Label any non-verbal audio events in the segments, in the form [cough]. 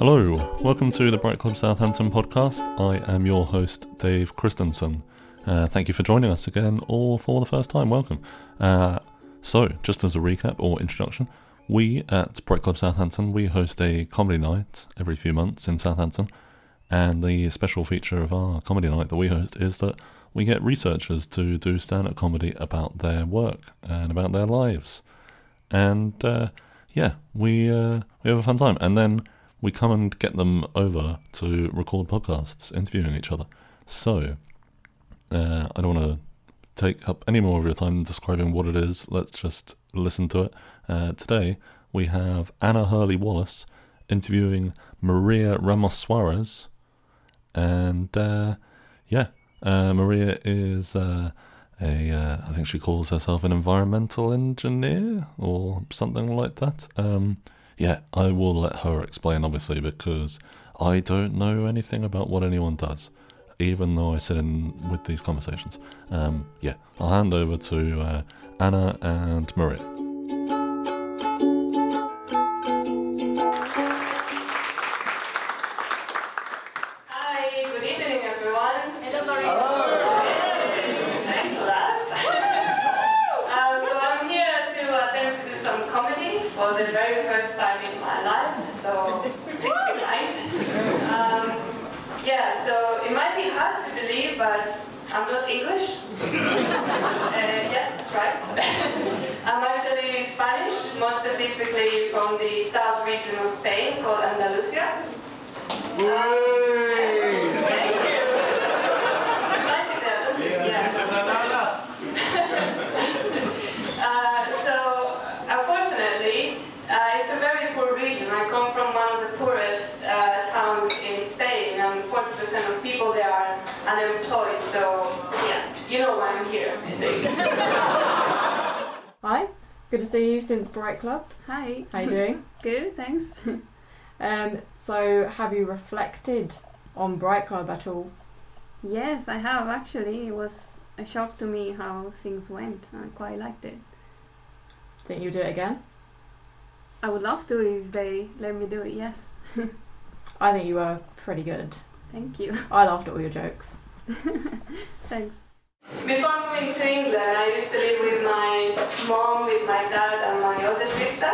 Hello, welcome to the Bright Club Southampton podcast. I am your host, Dave Christensen. Uh, thank you for joining us again, or for the first time, welcome. Uh, so, just as a recap or introduction, we at Bright Club Southampton we host a comedy night every few months in Southampton, and the special feature of our comedy night that we host is that we get researchers to do stand-up comedy about their work and about their lives, and uh, yeah, we uh, we have a fun time, and then we come and get them over to record podcasts, interviewing each other. So, uh, I don't want to take up any more of your time describing what it is. Let's just listen to it. Uh, today, we have Anna Hurley Wallace interviewing Maria Ramos Suarez. And uh, yeah, uh, Maria is uh, a, uh, I think she calls herself an environmental engineer or something like that. Um, yeah, I will let her explain, obviously, because I don't know anything about what anyone does, even though I sit in with these conversations. Um, yeah, I'll hand over to uh, Anna and Maria. Here. [laughs] Hi, good to see you since Bright Club. Hi. How are you doing? [laughs] Good, thanks. [laughs] um, so, have you reflected on Bright Club at all? yes, I have actually. It was a shock to me how things went. I quite liked it. Think you'll do it again? I would love to if they let me do it, yes. I think you were pretty good. Thank you. I laughed at all your jokes. Thanks. Before moving to England, I used to live with my mom, with my dad, and my older sister.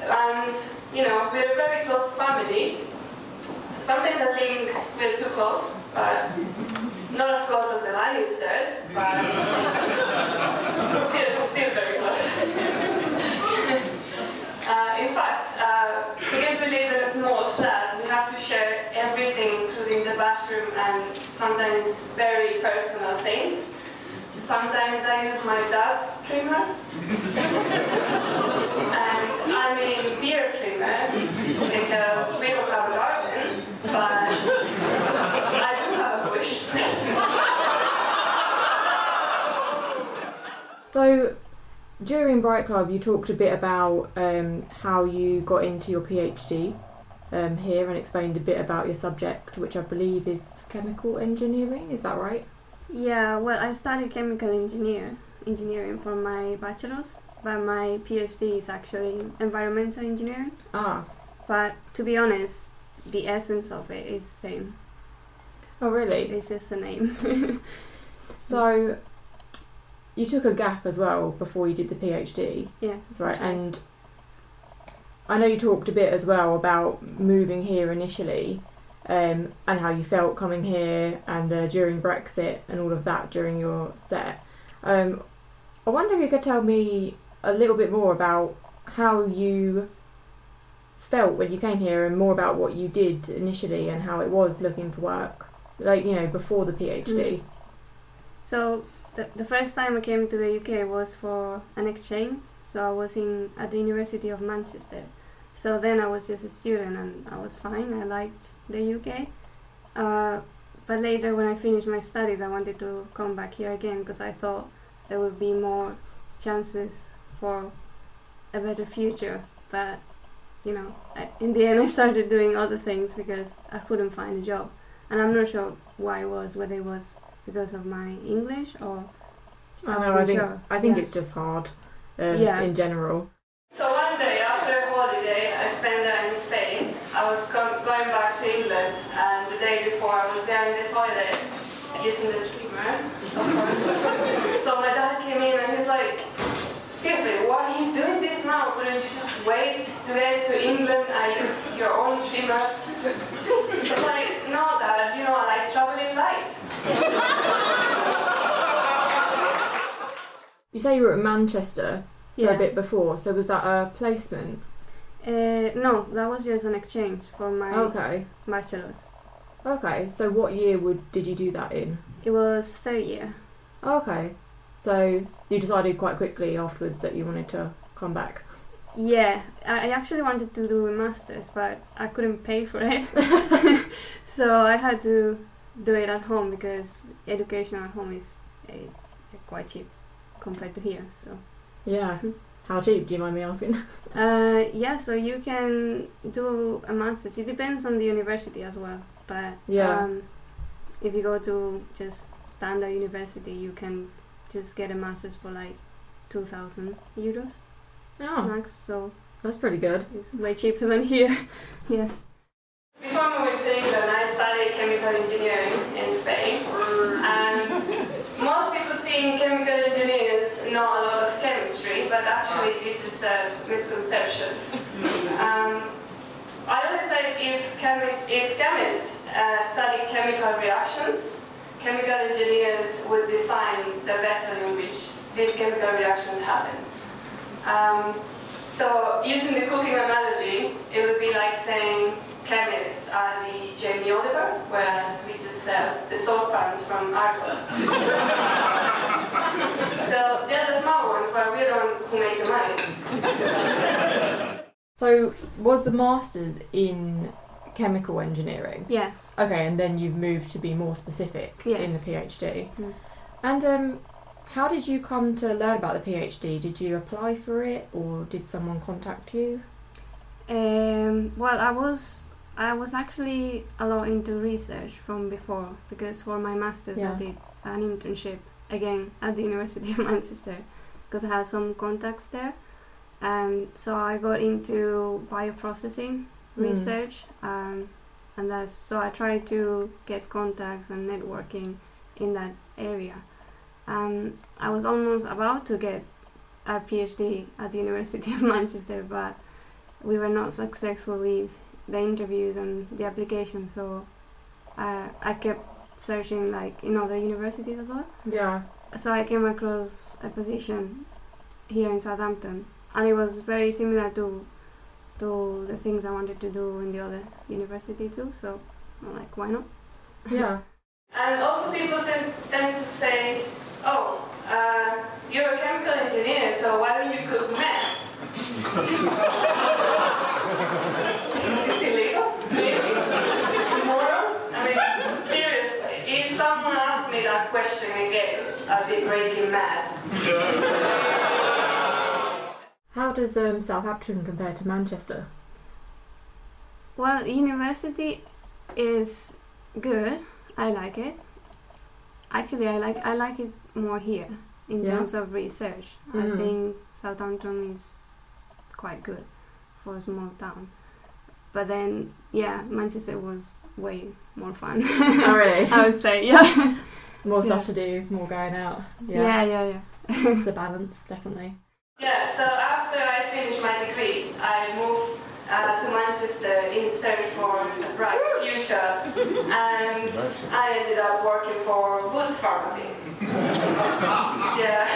And, you know, we're a very close family. Sometimes I think we're too close, but not as close as the Lannisters, but still, still very close. uh, in fact, uh, because we live in a small flat, we have to share everything, including the bathroom and sometimes very personal things. Sometimes I use my dad's trimmer. and I mean beer trimmer because we don't have a garden, but I do have a bush. So, during Bright Club, you talked a bit about um, how you got into your PhD um, here and explained a bit about your subject, which I believe is chemical engineering. Is that right? Yeah, well, I studied chemical engineer engineering for my bachelor's, but my PhD is actually environmental engineering. Ah, But to be honest, the essence of it is the same. oh really? It's just a name. [laughs] [laughs] So, you took a gap as well before you did the PhD. yes, That's right. And I know you talked a bit as well about moving here initially um, and how you felt coming here and uh, during Brexit and all of that during your set. Um, I wonder if you could tell me a little bit more about how you felt when you came here and more about what you did initially and how it was looking for work, like, you know, before the PhD. So the, the first time I came to the UK was for an exchange. So I was in at the University of Manchester. So then I was just a student and I was fine. I liked the UK. Uh, but later when I finished my studies, I wanted to come back here again because I thought there would be more chances for a better future. But you know, I, in the end, I started doing other things because I couldn't find a job, and I'm not sure why it was. Whether it was because of my English or I I know, I think, sure. I think Yeah. it's just hard um, Yeah. in general. So one day after a holiday I spent there in Spain, I was com- using the streamer, of course. so my dad came in and he's like, seriously, why are you doing this now? Couldn't you just wait to get to England and use your own streamer? I was like, no, dad, you know, I like traveling light. You say you were at Manchester for Yeah. a bit before, so was that a placement? Uh, no, that was just an exchange for my Okay. bachelor's. Okay, so what year would did you do that in? It was third year. Okay, so you decided quite quickly afterwards that you wanted to come back. Yeah, I actually wanted to do a master's, but I couldn't pay for it. [laughs] so I had to do it at home because education at home is it's quite cheap compared to here. So Yeah. How cheap? Do you mind me asking? [laughs] uh, yeah, so you can do a master's. It depends on the university as well, but Yeah. um, if you go to just standard university, you can just get a master's for like two thousand euros Oh, max. So that's pretty good. it's way cheaper than here. [laughs] yes. Before moving to England, I studied chemical engineering in Spain. And [laughs] most people think chemical engineers know a lot of chemistry, but actually this is a misconception. [laughs] Um, I always say if, chemists, if chemists uh, study chemical reactions, chemical engineers would design the vessel in which these chemical reactions happen. Um, so using the cooking analogy, it would be like saying chemists are the Jamie Oliver, whereas we just sell the saucepans from Argos. [laughs] so they're the small ones, but we're the ones who make the money. So, was the masters in chemical engineering? Yes. Okay, and then you've moved to be more specific in the PhD. Mm. And um, how did you come to learn about the PhD? Did you apply for it, or did someone contact you? Um, well, I was I was actually a lot into research from before because for my masters Yeah. I did an internship again at the University of [laughs] Manchester because I had some contacts there, and so I got into bioprocessing Mm. research, um, and that's so I tried to get contacts and networking in that area. Um, I was almost about to get a PhD at the University of [laughs] Manchester, but we were not successful with the interviews and the application, so uh, I kept searching like in other universities as well. Yeah. So I came across a position here in Southampton, and it was very similar to to the things I wanted to do in the other university too. So I'm like, why not? Yeah. And also people tend, tend to say, oh, uh, you're a chemical engineer, so why don't you cook meth? [laughs] Is this illegal? Really? Immoral? I mean, seriously, if someone asked me that question again, I'd be breaking mad. [laughs] How does um, Southampton compare to Manchester? Well, university is good. I like it. Actually, I like I like it more here in Yeah. terms of research. I Mhm. think Southampton is quite good for a small town. But then, yeah, Manchester was way more fun. Oh, really? [laughs] I would say, yeah. [laughs] More stuff Yeah. to do, more going out. yeah, yeah, yeah. It's the balance, definitely. Yeah, so after I finished my degree, I moved uh, to Manchester in search for a bright future, and I ended up working for Boots Pharmacy. [laughs] yeah,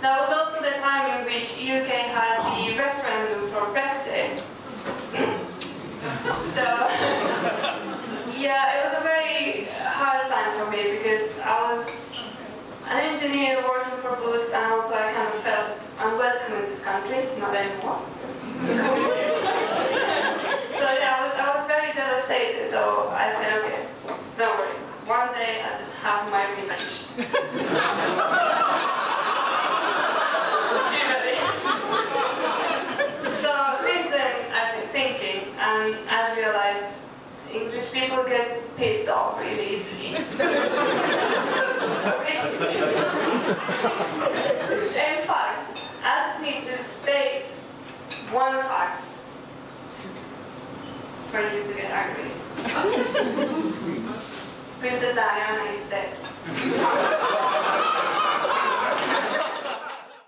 that was also the time in which UK had the referendum for Brexit. so, yeah, it was a very hard time for me because I was an engineer working for Boots, and also I kind of felt unwelcome in this country, not anymore. [laughs] so yeah, I was, I was So I said, okay, don't worry. One day I'll just have my revenge. Really. [laughs] so since then, I've been thinking, and I realized English people get pissed off really easily. [laughs] In fact, I just need to state one fact for you to get angry. [laughs] Princess Diana is dead. [laughs]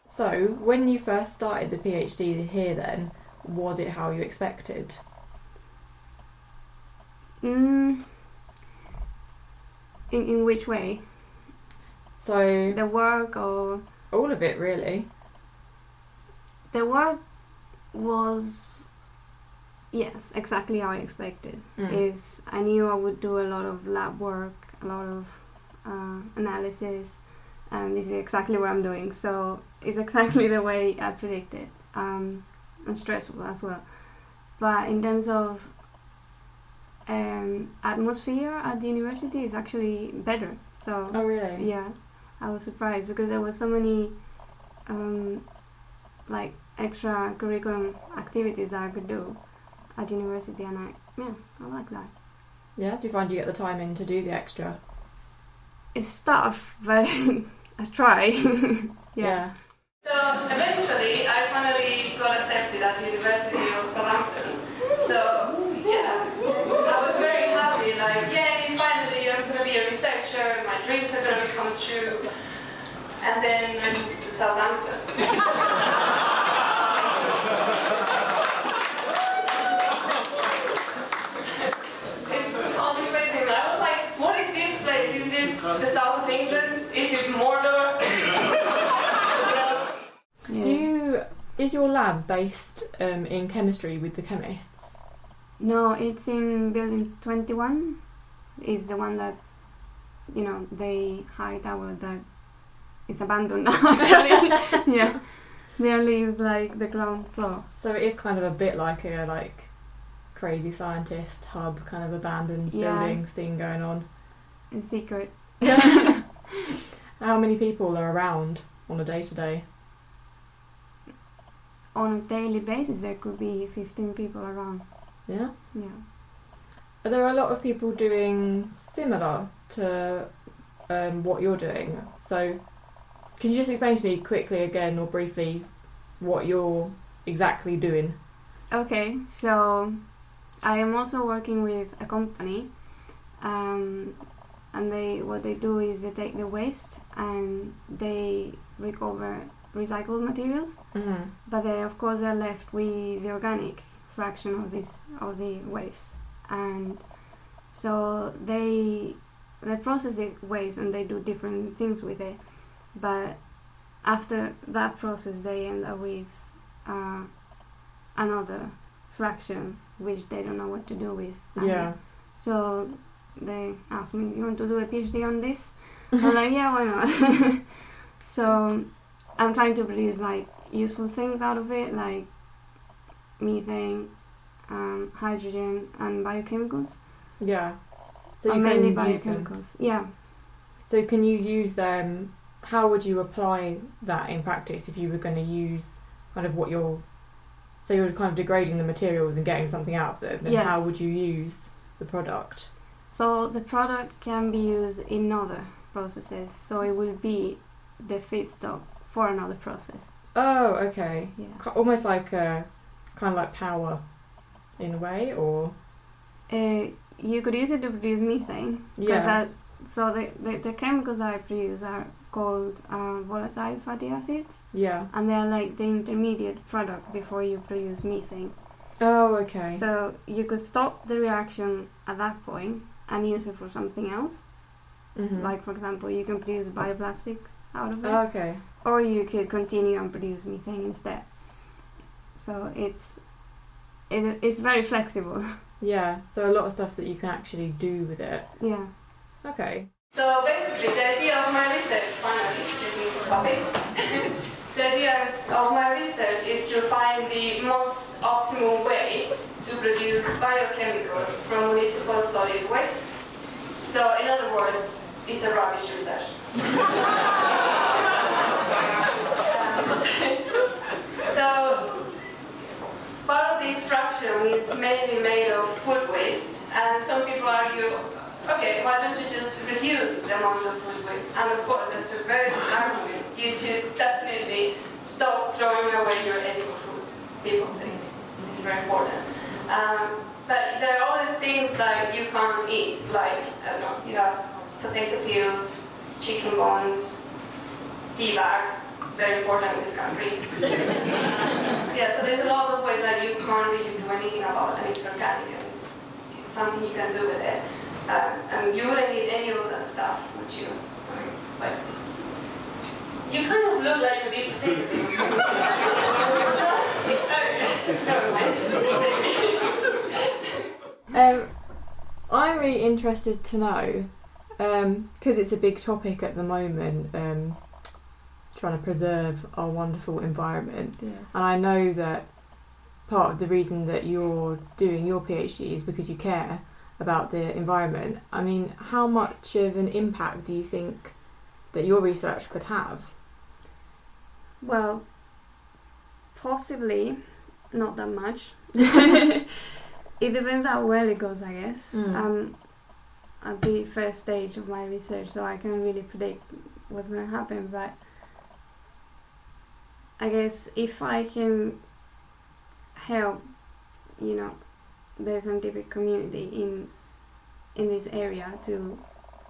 So, when you first started the PhD here, then was it how you expected? Mm, in, in which way? So, The work or all of it really. the work was yes exactly how I expected. Mm. Is I knew I would do a lot of lab work, a lot of uh, analysis, and this is exactly what I'm doing. So it's exactly [laughs] the way I predicted, um, and stressful as well. But in terms of um, atmosphere at the university, is actually better. So Oh, really? yeah, I was surprised because there was so many um, like extra curriculum activities that I could do at university, and I yeah, I like that. Yeah. Do you find you get the time in to do the extra? It's tough, but [laughs] I try. [laughs] yeah. So eventually, I finally got accepted at the University of Southampton. So yeah, I was very happy. Like, yay! Finally, I'm gonna be a researcher. My dreams are gonna come true. And then I moved to Southampton. [laughs] It's only amazing. I was like, what is this place? Is the south of England? Is it Mordor? yeah. [laughs] Do you? Is your lab based um, in chemistry with the chemists? No, it's in building 21. Is the one that you know they hide our that it's abandoned now. [laughs] Actually, [laughs] yeah. nearly only use like the ground floor. So it is kind of a bit like a like crazy scientist hub, kind of abandoned Yeah. building thing going on. In secret. [laughs] How many people are around on a day to day? On a daily basis, there could be 15 people around. Yeah. Yeah. Are there a lot of people doing similar to um, what you're doing? So, can you just explain to me quickly again or briefly what you're exactly doing? Okay, so I am also working with a company, um, and they what they do is they take the waste and they recover recycled materials, Mm-hmm. but they of course they're left with the organic fraction of this of the waste, and so they they process the waste and they do different things with it, but after that process they end up with uh, another fraction which they don't know what to do with. And Yeah. So they asked me, "You want to do a PhD on this?" I'm like, "Yeah, why not?" so I'm trying to produce like useful things out of it, like methane, um, hydrogen, and biochemicals. Yeah. So Or you mainly can use them. biochemicals. Yeah. So can you use them? How would you apply that in practice if you were going to use kind of what you're? So you're kind of degrading the materials and getting something out of them. Then Yes. how would you use the product? So the product can be used in other processes. So it will be the feedstock for another process. Oh, okay. Yeah. Almost like a kind of like power, in a way, or Uh, you could use it to produce methane. yeah. That, so the, the, the chemicals that I produce are called uh, volatile fatty acids, yeah. and they are like the intermediate product before you produce methane. Oh, okay. So you could stop the reaction at that point and use it for something else. Mhm. Like for example, you can produce bioplastics out of it, Oh, okay. or you could continue and produce methane instead. So it's it, it's very flexible. [laughs] Yeah. So a lot of stuff that you can actually do with it. yeah. Okay. So basically, the idea of my research, finally getting to topic, [laughs] the idea of my research is to find the most optimal way to produce biochemicals from municipal solid waste. So, in other words, it's a rubbish research. [laughs] so, part of this fraction is mainly made of food waste, and some people argue, okay, why don't you just reduce the amount of food waste? And of course, that's a very good argument. You should definitely stop throwing away your edible food. People think it's very important. Um, but there are all these things that you can't eat, like I don't know, you have potato peels, chicken bones, tea bags, very important in this country. [laughs] yeah, so there's a lot of ways that you can't really do anything about and it's organic and it's, something you can do with it. I mean, you wouldn't need any of that stuff, would you? But you kind of look like you eat potato chips. Um, I'm really interested to know because it's a big topic at the moment. Um, trying to preserve our wonderful environment, Yes. and I know that part of the reason that you're doing your PhD is because you care about the environment. I mean, how much of an impact do you think that your research could have? Well, possibly not that much. [laughs] it depends how well it goes, I guess. Mm. Um, at the first stage of my research, so I can't really predict what's going to happen. But I guess if I can help, you know, the scientific community in in this area to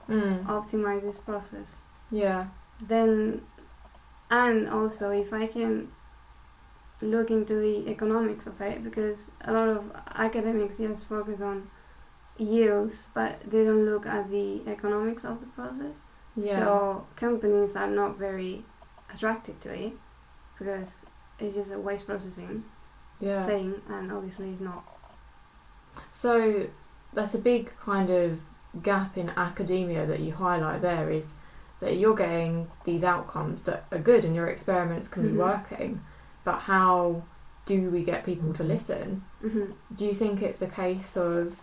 Mm. optimize this process, Yeah. then and also if I can look into the economics of it because a lot of academics just focus on yields but they don't look at the economics of the process Yeah. so companies are not very attracted to it because it's just a waste processing yeah. thing and obviously it's not So that's a big kind of gap in academia that you highlight there is that you're getting these outcomes that are good and your experiments can be Mhm. working, but how do we get people to listen? hmm Do you think it's a case of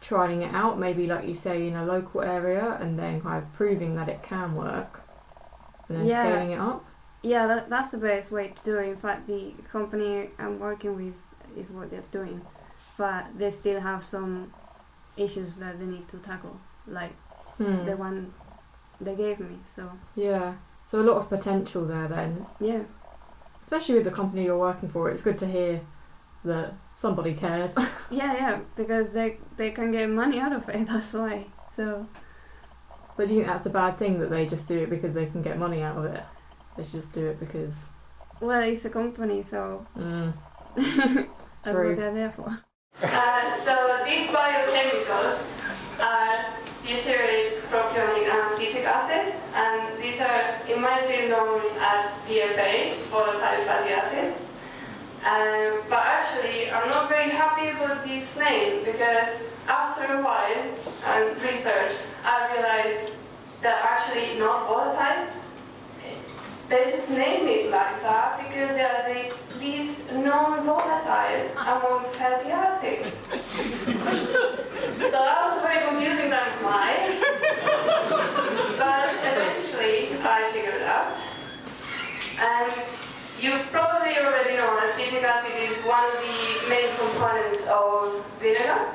trying it out, maybe like you say in a local area, and then kind of proving that it can work, and then Yeah. scaling it up? Yeah, that, that's the best way to do it. In fact, the company I'm working with is what they're doing, but they still have some issues that they need to tackle, like Hmm. the one they gave me. So Yeah. So a lot of potential there then, yeah, especially with the company you're working for. It's good to hear that somebody cares. [laughs] yeah, yeah, because they they can get money out of it. [laughs] That's why. So But do you think that's a bad thing that they just do it because they can get money out of it? They should just do it because. well, it's a company, so Mm, [laughs] that's True. what they're there for. Uh, so these biochemicals are butyric propionic and acetic acid, and these are in my field known as VFA, volatile fatty acids. Um, but actually, I'm not very happy with this name because after a while and research, I realized they're actually not volatile. They just name it like that because they are the least non-volatile among fatty acids. [laughs] so that was a very confusing time of life. I figured it out. And you probably already know acetic acid is one of the main components of vinegar.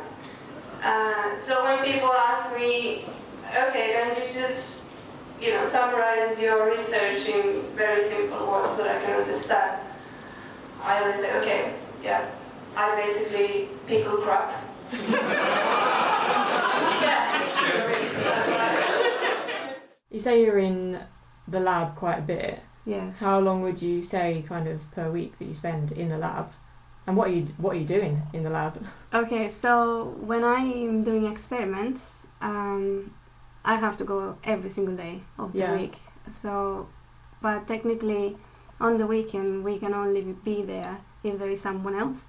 Uh, so when people ask me, okay, can you just you know, summarize your research in very simple words that I can understand. I always say, okay, yeah, I basically pickle crap. [laughs] yeah, You say you're in the lab quite a bit. Yes. How long would you say, kind of, per week that you spend in the lab? And what are you what are you doing in the lab? Okay, so when I'm doing experiments, um, I have to go every single day of the Yeah. week. So, but technically, on the weekend we can only be there if there is someone else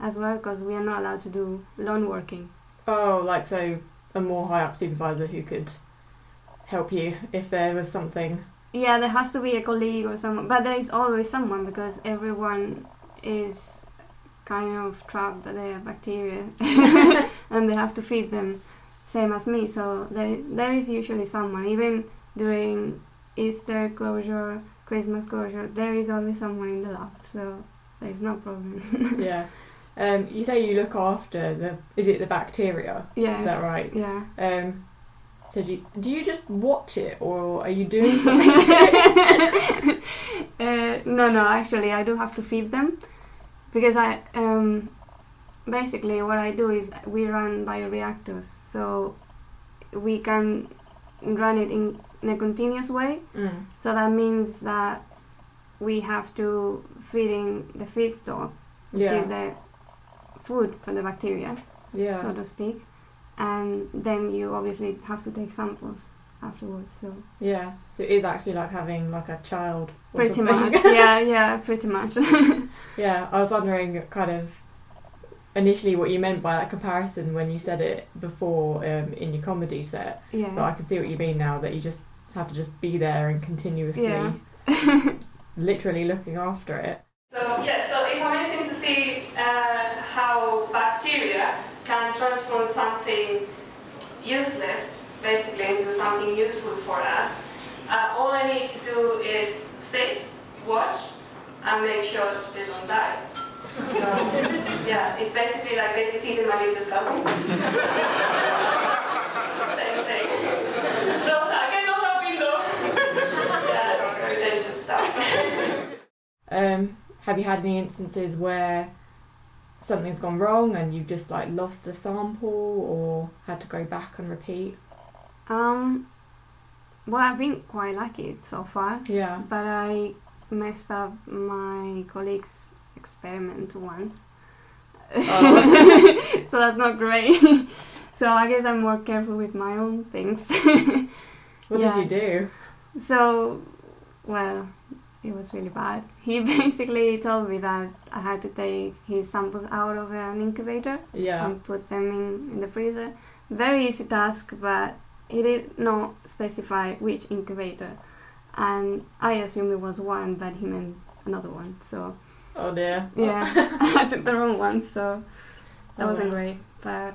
as well, because we are not allowed to do lone working. Oh, like so, a more high up supervisor who could help you if there was something. Yeah, there has to be a colleague or someone, but there is always someone because everyone is kind of trapped by their bacteria, [laughs] and they have to feed them, same as me. So there, there is usually someone, even during Easter closure, Christmas closure, there is always someone in the lab. So there is no problem. [laughs] yeah. Um, you say you look after the. Is it the bacteria? Yeah. Is that right? Yeah. Um, so do you, do you just watch it, or are you doing [laughs] something? to it? [laughs] uh, no, no. Actually, I do have to feed them because I um, basically what I do is we run bioreactors, so we can run it in in a continuous way. Mm. So that means that we have to feed in the feedstock, which Yeah. is the food for the bacteria, yeah. so to speak. And then you obviously have to take samples afterwards. So Yeah. So it is actually like having like a child. or pretty something. much, [laughs] yeah, yeah, pretty much. [laughs] yeah. I was wondering kind of initially what you meant by that comparison when you said it before um, in your comedy set. Yeah. But I can see what you mean now that you just have to just be there and continuously, Yeah. [laughs] literally looking after it. So yeah, so it's amazing to see uh, how bacteria can transform something useless basically into something useful for us. Uh, all I need to do is sit, watch, and make sure they don't die. So [laughs] yeah, it's basically like babysitting my little cousin. [laughs] Same thing. Rosa, get on that window. yeah, it's very dangerous stuff. [laughs] Um, have you had any instances where something's gone wrong and you've just like lost a sample or had to go back and repeat? um, well, I've been quite lucky so far. Yeah. but I messed up my colleague's experiment once. Oh. [laughs] so that's not great. so I guess I'm more careful with my own things. What Yeah. did you do? so, well, it was really bad. [laughs] He basically told me that I had to take his samples out of an incubator Yeah. and put them in, in the freezer. Very easy task, but he did not specify which incubator. And I assumed it was one, but he meant another one. So Oh dear. yeah, [laughs] [laughs] I took the wrong one, so that Oh, wasn't wow. great. But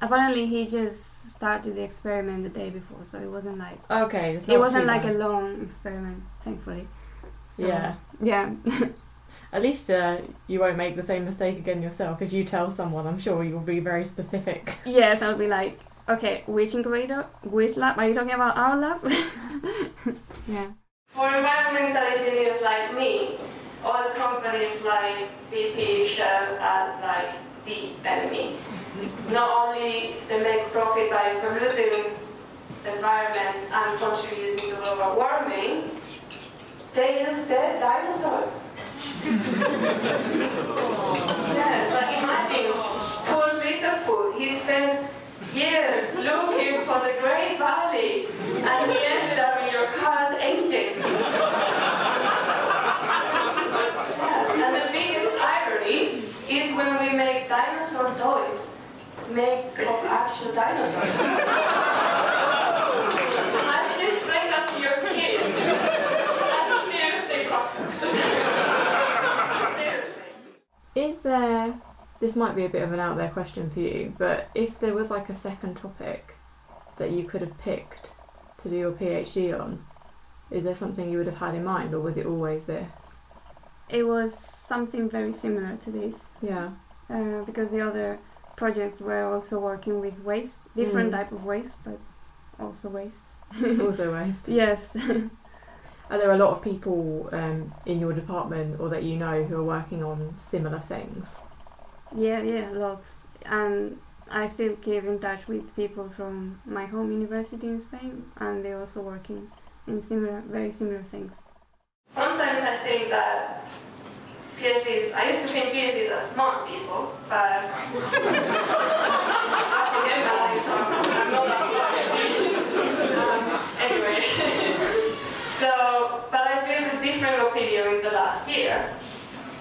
apparently he just started the experiment the day before, so it wasn't like Okay. It's it wasn't like bad. a long experiment, thankfully. So, Yeah. yeah, [laughs] At least uh, you won't make the same mistake again yourself. If you tell someone, I'm sure you'll be very specific. yes. I'll be like, okay, which incubator, which lab? Are you talking about our lab? [laughs] yeah. For environmental engineers like me, all companies like BP, Shell are like the enemy. Not only they make profit by polluting the environment and contributing to global warming, they use dead dinosaurs. [laughs] yes, but imagine poor Littlefoot, he spent years looking for the Great Valley and he ended up in your car's engine. [laughs] Yes, and the biggest irony is when we make dinosaur toys made of actual dinosaurs. [laughs] How do you explain that to your kids? That's seriously fucked up. seriously. Is there? This might be a bit of an out there question for you, but if there was like a second topic that you could have picked to do your PhD on, is there something you would have had in mind, or was it always this? It was something very similar to this. Yeah. uh, because the other project were also working with waste, different Mm. type of waste, but also waste. [laughs] also waste. [laughs] Yes. [laughs] Are there a lot of people um, in your department or that you know who are working on similar things? yeah, yeah, lots. And I still keep in touch with people from my home university in Spain, and they're also working in similar, very similar things. Sometimes I think that PhDs, I used to think PhDs are smart people, but [laughs] I forget that I'm so- I'm not that smart. Um, anyway, so, but I built a different opinion in the last year.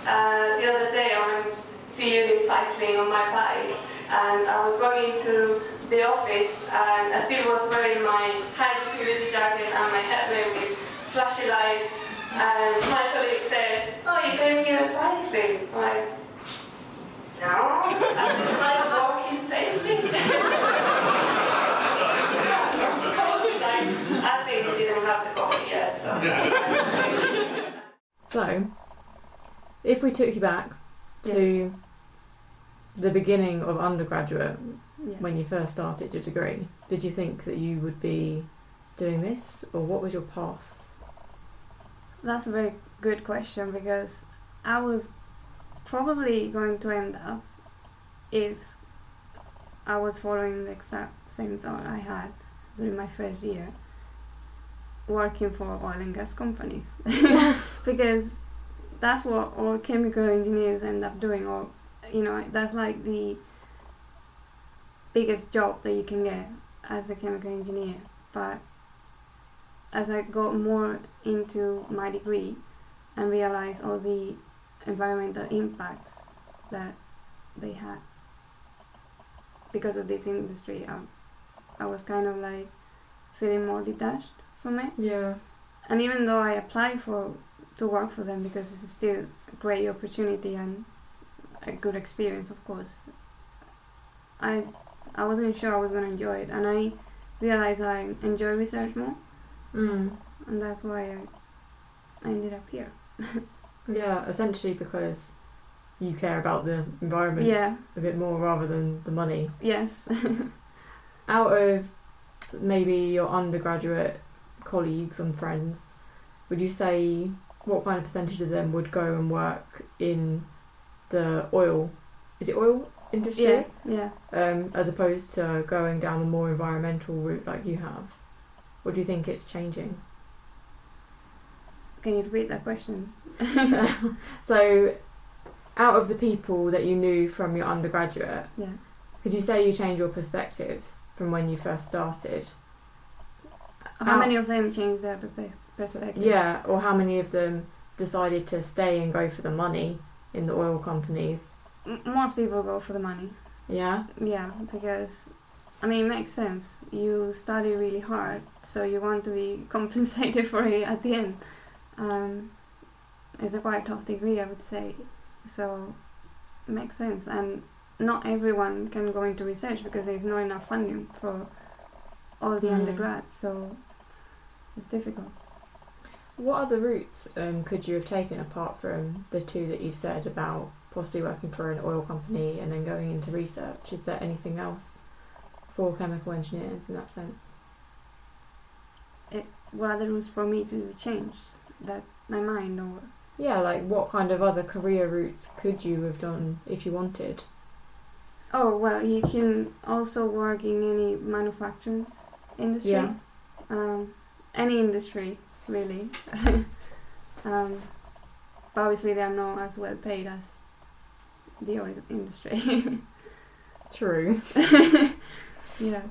Uh, the other day I went to uni cycling on my bike and I was going into the office and I still was wearing my high visibility jacket and my helmet with flashy lights and my colleague said, oh you're came here cycling. I'm like, no, [laughs] I just like walking safely. I was like, I think we didn't have the coffee yet, so. So, if we took you back to the beginning of undergraduate, Yes. when you first started your degree, did you think that you would be doing this, or what was your path? That's a very good question because I was probably going to end up if I was following the exact same thought I had during my first year. working for oil and gas companies [laughs] [laughs] because that's what all chemical engineers end up doing or you know that's like the biggest job that you can get as a chemical engineer but as I got more into my degree and realized all the environmental impacts that they had because of this industry I, I was kind of like feeling more detached from it Yeah. and even though I applied for to work for them because it's still a great opportunity and a good experience, of course, I I wasn't sure I was gonna enjoy it, and I realized I enjoy research more, Mm. and that's why I, I ended up here. [laughs] Yeah, essentially because you care about the environment Yeah. a bit more rather than the money. Yes. [laughs] Out of maybe your undergraduate colleagues and friends, would you say what kind of percentage of them would go and work in the oil? Is it oil industry? yeah. Yeah. Um, as opposed to going down the more environmental route like you have. Or do you think it's changing? Can you repeat that question? [laughs] So, out of the people that you knew from your undergraduate, Yeah. could you say you changed your perspective from when you first started? How How- many of them changed their perpe- perspective? Yeah, or how many of them decided to stay and go for the money in the oil companies? Most people go for the money. Yeah, Yeah, because I mean, it makes sense. You study really hard, so you want to be [laughs] compensated for it at the end. Um, it's a quite tough degree, I would say. So, it makes sense. And not everyone can go into research because there's not enough funding for all the Mm. undergrads. So, it's difficult. What other routes um, could you have taken apart from the two that you've said about possibly working for an oil company and then going into research? Is there anything else for chemical engineers in that sense? What other routes for me to change that my mind or Yeah, like what kind of other career routes could you have done if you wanted? Oh well, you can also work in any manufacturing industry. Yeah. Um, any industry, really. [laughs] um, but obviously, they are not as well paid as the oil industry. [laughs] True. [laughs] yeah.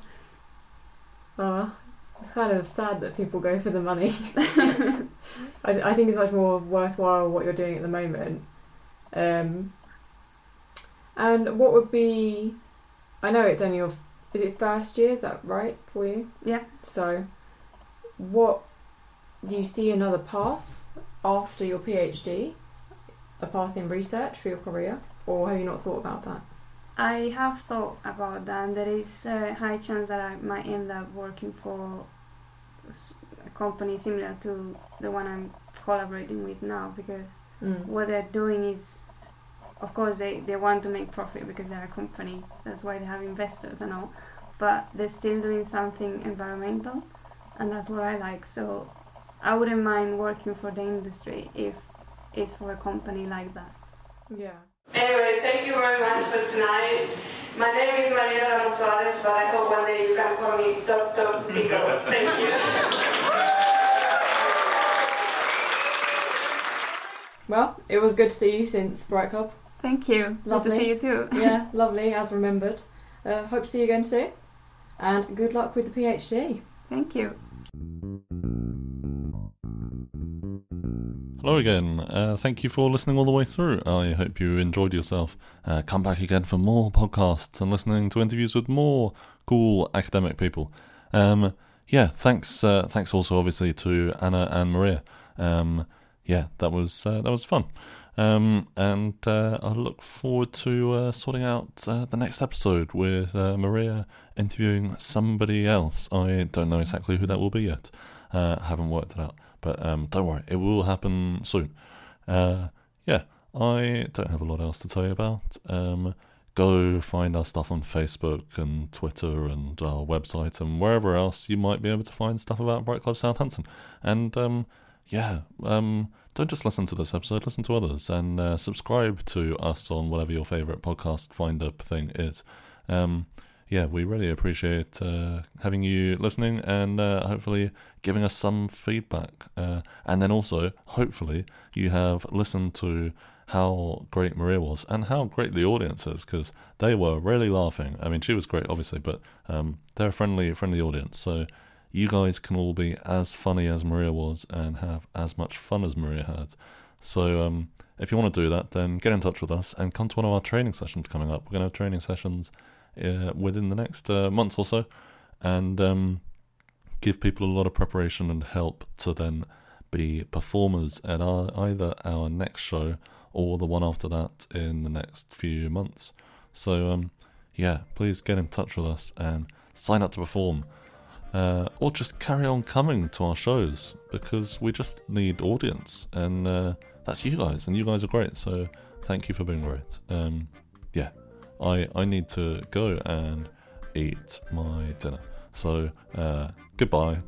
Uh, it's kind of sad that people go for the money. I, I think it's much more worthwhile what you're doing at the moment. Um, and what would be? I know it's only your. Is it first year? Is that right for you? Yeah. So, what do you see another path after your PhD? A path in research for your career, or have you not thought about that? I have thought about that, and there is a high chance that I might end up working for a company similar to the one I'm collaborating with now because Mm. what they're doing is of course they, they want to make profit because they're a company that's why they have investors and all but they're still doing something environmental and that's what i like so i wouldn't mind working for the industry if it's for a company like that Yeah. Anyway, thank you very much for tonight. My name is Maria Ramos Suarez, but I hope one day you can call me Dr. Pico. Thank you. Well, it was good to see you since Bright Club. thank you good Lovely. to see you too yeah, [laughs] lovely, as remembered. Uh, hope to see you again soon. And good luck with the PhD. thank you Hello again. Uh, thank you for listening all the way through. I hope you enjoyed yourself. Uh, come back again for more podcasts and listening to interviews with more cool academic people. Um, yeah, thanks. Uh, thanks also, obviously, to Anna and Maria. Um, yeah, that was uh, that was fun. Um, and uh, I look forward to uh, sorting out the next episode with Maria interviewing somebody else. I don't know exactly who that will be yet. Haven't worked it out. But um, don't worry, it will happen soon. Uh, yeah, I don't have a lot else to tell you about. Um, go find our stuff on Facebook and Twitter and our website and wherever else you might be able to find stuff about Bright Club Southampton. And um, yeah, um, don't just listen to this episode, listen to others and uh, subscribe to us on whatever your favourite podcast find up thing is. Um, yeah, we really appreciate uh, having you listening and uh, hopefully giving us some feedback. Uh, and then also, hopefully, you have listened to how great Maria was and how great the audience is because they were really laughing. I mean, she was great, obviously, but um, they're a friendly, friendly audience. So you guys can all be as funny as Maria was and have as much fun as Maria had. So um, if you want to do that, then get in touch with us and come to one of our training sessions coming up. We're going to have training sessions uh, within the next uh, month or so, and um, give people a lot of preparation and help to then be performers at our, either our next show or the one after that in the next few months. So, um, yeah, please get in touch with us and sign up to perform. Uh, or just carry on coming to our shows because we just need audience, and uh, that's you guys, and you guys are great. So, thank you for being great. Um, yeah, I I need to go and eat my dinner. So, uh, goodbye.